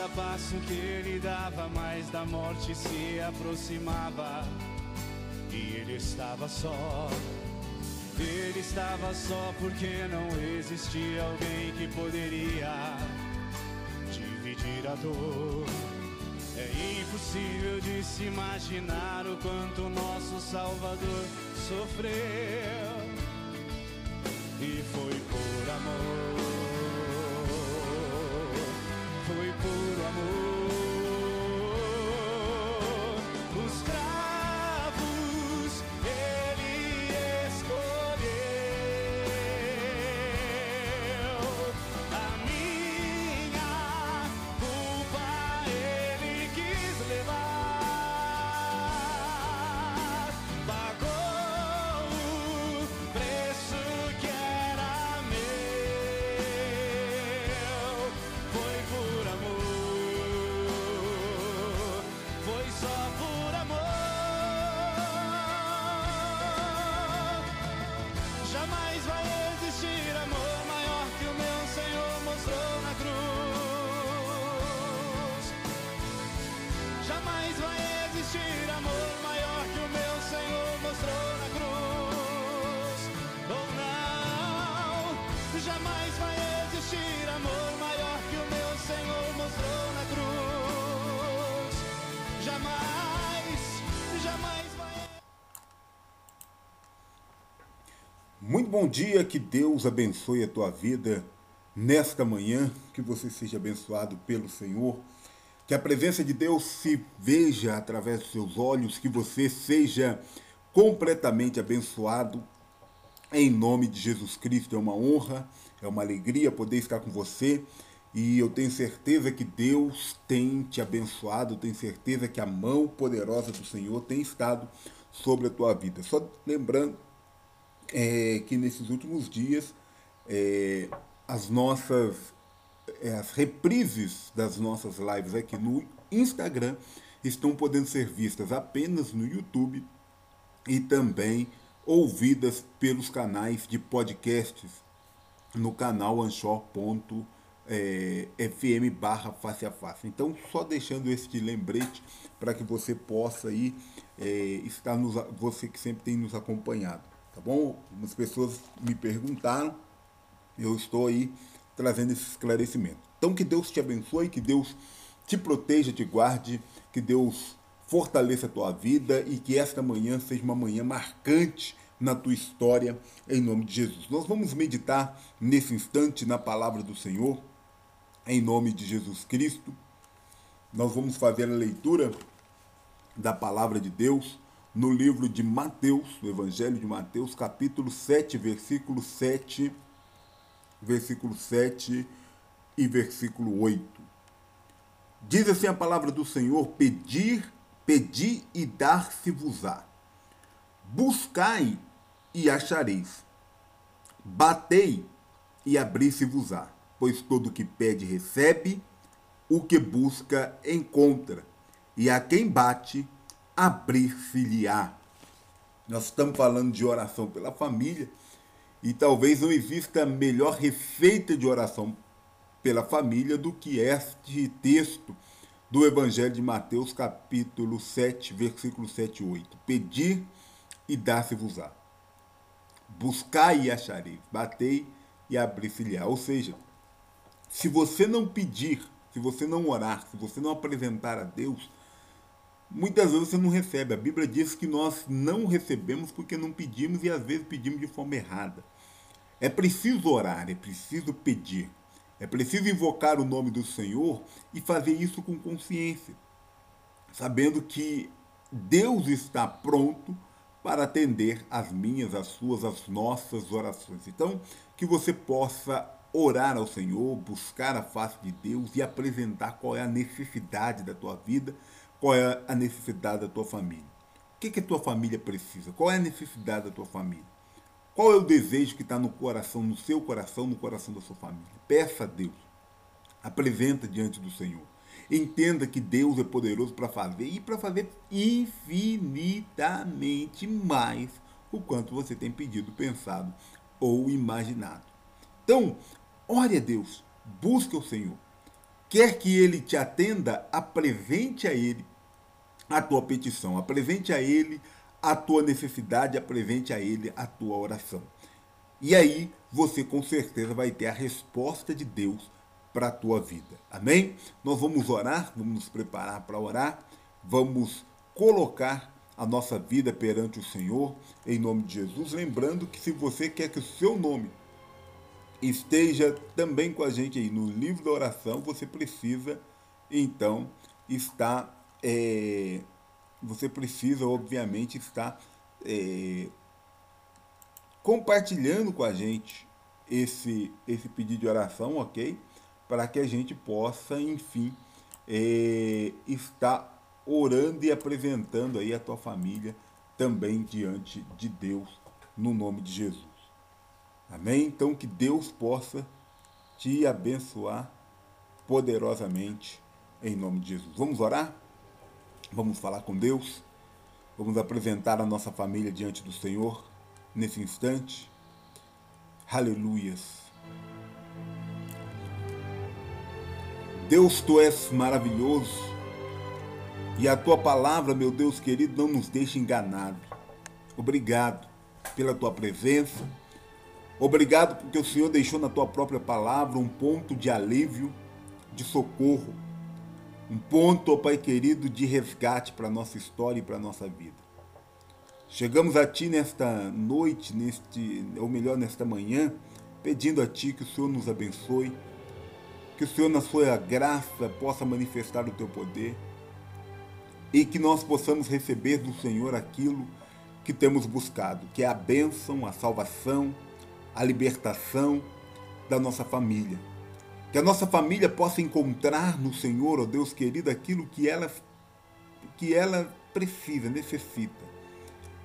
cada passo que ele dava, mais da morte se aproximava. E ele estava só. Ele estava só porque não existia alguém que poderia dividir a dor. É impossível de se imaginar o quanto nosso Salvador sofreu. E foi por amor. Por amor. Muito bom dia, que Deus abençoe a tua vida nesta manhã, que você seja abençoado pelo Senhor, que a presença de Deus se veja através dos seus olhos, que você seja completamente abençoado em nome de Jesus Cristo. É uma honra, é uma alegria poder estar com você e eu tenho certeza que Deus tem te abençoado, tenho certeza que a mão poderosa do Senhor tem estado sobre a tua vida. Só lembrando é, que nesses últimos dias é, as nossas é, as reprises das nossas lives aqui no Instagram estão podendo ser vistas apenas no YouTube e também ouvidas pelos canais de podcasts no canal anchor.fm barra face a face. Então, só deixando este lembrete para que você possa aí é, estar nos, você que sempre tem nos acompanhado, tá bom? Algumas pessoas me perguntaram, eu estou aí trazendo esse esclarecimento. Então, que Deus te abençoe, que Deus te proteja, te guarde, que Deus fortaleça a tua vida e que esta manhã seja uma manhã marcante na tua história, em nome de Jesus. Nós vamos meditar nesse instante na palavra do Senhor, em nome de Jesus Cristo. Nós vamos fazer a leitura da palavra de Deus no livro de Mateus, no Evangelho de Mateus, capítulo 7, versículo 7, versículo 7 e versículo 8. Diz assim a palavra do Senhor: Pedir, pedi e dar-se-vos-á. Buscai e achareis. Batei e abri-se-vos-á. Pois todo que pede recebe, o que busca encontra, e a quem bate, abrir-se-lhe-á. Nós estamos falando de oração pela família, e talvez não exista melhor receita de oração pela família do que este texto do Evangelho de Mateus, capítulo 7, versículo 7 e 8. Pedir e dar-se-vos-á. Buscai e achareis. Batei e abrir-se-lhe-á. Ou seja, se você não pedir, se você não orar, se você não apresentar a Deus, muitas vezes você não recebe. A Bíblia diz que nós não recebemos porque não pedimos e às vezes pedimos de forma errada. É preciso orar, é preciso pedir. É preciso invocar o nome do Senhor e fazer isso com consciência, sabendo que Deus está pronto para atender as minhas, as suas, as nossas orações. Então, que você possa orar ao Senhor, buscar a face de Deus e apresentar qual é a necessidade da tua vida, qual é a necessidade da tua família. O que, que a tua família precisa? Qual é a necessidade da tua família? Qual é o desejo que está no coração, no seu coração, no coração da sua família? Peça a Deus. Apresenta diante do Senhor. Entenda que Deus é poderoso para fazer e para fazer infinitamente mais o quanto você tem pedido, pensado ou imaginado. Então, ore a Deus, busque o Senhor. quer que ele te atenda, apresente a ele a tua petição, apresente a ele a tua necessidade, apresente a ele a tua oração. E aí você com certeza vai ter a resposta de Deus para a tua vida. Amém? Nós vamos orar, vamos nos preparar para orar, vamos colocar a nossa vida perante o Senhor em nome de Jesus, lembrando que se você quer que o seu nome esteja também com a gente aí no livro da oração, você precisa então estar é, você precisa obviamente estar é, compartilhando com a gente esse esse pedido de oração, ok? para que a gente possa, enfim, é, estar orando e apresentando aí a tua família também diante de Deus, no nome de Jesus. Amém? Então que Deus possa te abençoar poderosamente em nome de Jesus. Vamos orar? Vamos falar com Deus? Vamos apresentar a nossa família diante do Senhor nesse instante? Aleluias. Deus, tu és maravilhoso. E a tua palavra, meu Deus querido, não nos deixa enganado. Obrigado pela tua presença. Obrigado porque o Senhor deixou na tua própria palavra um ponto de alívio, de socorro. Um ponto, ó Pai querido, de resgate para a nossa história e para a nossa vida. Chegamos a Ti nesta noite, neste, ou melhor, nesta manhã, pedindo a Ti que o Senhor nos abençoe que o Senhor, na sua graça, possa manifestar o teu poder e que nós possamos receber do Senhor aquilo que temos buscado, que é a bênção, a salvação, a libertação da nossa família. Que a nossa família possa encontrar no Senhor, ó Deus querido, aquilo que ela, que ela precisa, necessita.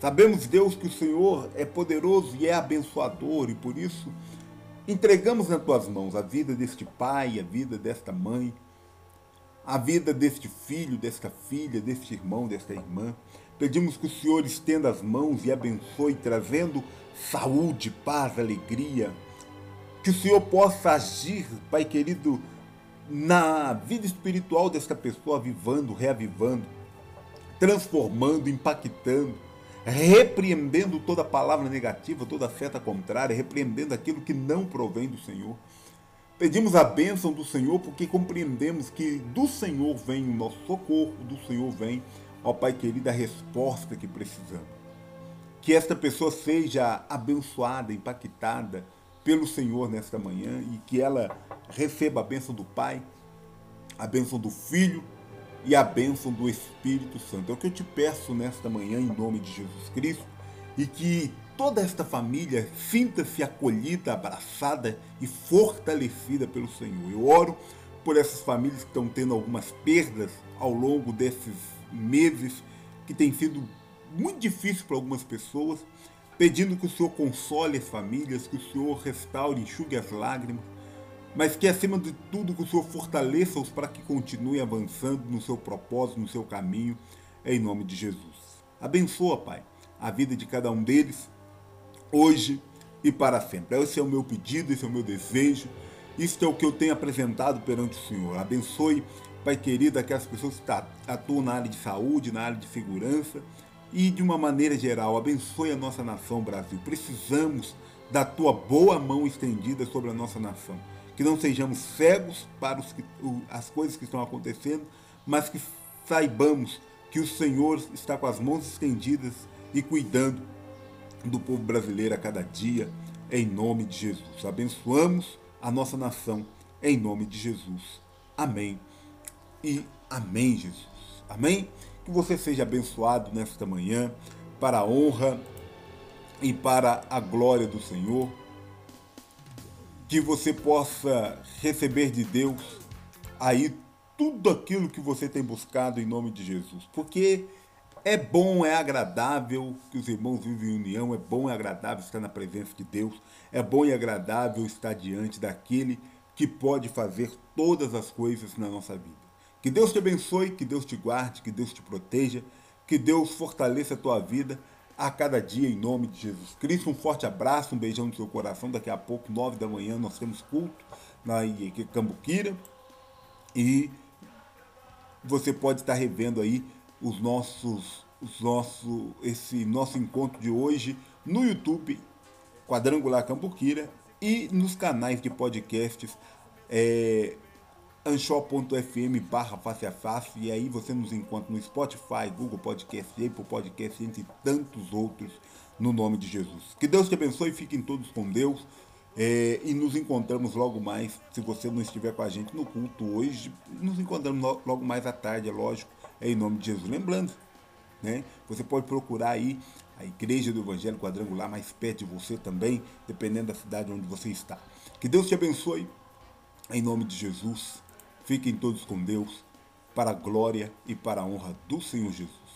Sabemos, Deus, que o Senhor é poderoso e é abençoador, e por isso Entregamos nas tuas mãos a vida deste pai, a vida desta mãe, a vida deste filho, desta filha, deste irmão, desta irmã. Pedimos que o Senhor estenda as mãos e abençoe, trazendo saúde, paz, alegria. Que o Senhor possa agir, Pai querido, na vida espiritual desta pessoa, avivando, reavivando, transformando, impactando repreendendo toda palavra negativa, toda seta contrária, repreendendo aquilo que não provém do Senhor. Pedimos a bênção do Senhor porque compreendemos que do Senhor vem o nosso socorro, do Senhor vem, ó Pai querido, a resposta que precisamos. Que esta pessoa seja abençoada, impactada pelo Senhor nesta manhã e que ela receba a bênção do Pai, a bênção do Filho e a bênção do Espírito Santo. É o que eu te peço nesta manhã, em nome de Jesus Cristo, e que toda esta família sinta-se acolhida, abraçada e fortalecida pelo Senhor. Eu oro por essas famílias que estão tendo algumas perdas ao longo desses meses, que tem sido muito difícil para algumas pessoas, pedindo que o Senhor console as famílias, que o Senhor restaure, enxugue as lágrimas, mas que acima de tudo que o Senhor fortaleça-os para que continuem avançando no seu propósito, no seu caminho, em nome de Jesus. Abençoa, Pai, a vida de cada um deles, hoje e para sempre. Esse é o meu pedido, esse é o meu desejo, isso é o que eu tenho apresentado perante o Senhor. Abençoe, Pai querido, aquelas pessoas que atuam na área de saúde, na área de segurança e de uma maneira geral. Abençoe a nossa nação, Brasil. Precisamos da tua boa mão estendida sobre a nossa nação que não sejamos cegos para os, as coisas que estão acontecendo, mas que saibamos que o Senhor está com as mãos estendidas e cuidando do povo brasileiro a cada dia, em nome de Jesus. Abençoamos a nossa nação, em nome de Jesus. Amém. E amém, Jesus. Amém? Que você seja abençoado nesta manhã, para a honra e para a glória do Senhor que você possa receber de Deus aí tudo aquilo que você tem buscado em nome de Jesus. Porque é bom, é agradável que os irmãos vivem em união, é bom e agradável estar na presença de Deus, é bom e agradável estar diante daquele que pode fazer todas as coisas na nossa vida. Que Deus te abençoe, que Deus te guarde, que Deus te proteja, que Deus fortaleça a tua vida a cada dia, em nome de Jesus Cristo. Um forte abraço, um beijão no seu coração. Daqui a pouco, nove da manhã, nós temos culto na Cambuquira. E você pode estar revendo aí os nossos, os nosso, esse nosso encontro de hoje no YouTube Quadrangular Cambuquira e nos canais de podcasts é, anchor.fm barra face a face e aí você nos encontra no Spotify, Google Podcast, Apple Podcast entre tantos outros no nome de Jesus. Que Deus te abençoe, fiquem todos com Deus. É, e nos encontramos logo mais, se você não estiver com a gente no culto hoje, nos encontramos logo mais à tarde, é lógico, é em nome de Jesus. Lembrando, né, você pode procurar aí a Igreja do Evangelho Quadrangular mais perto de você também, dependendo da cidade onde você está. Que Deus te abençoe, em nome de Jesus. Fiquem todos com Deus, para a glória e para a honra do Senhor Jesus.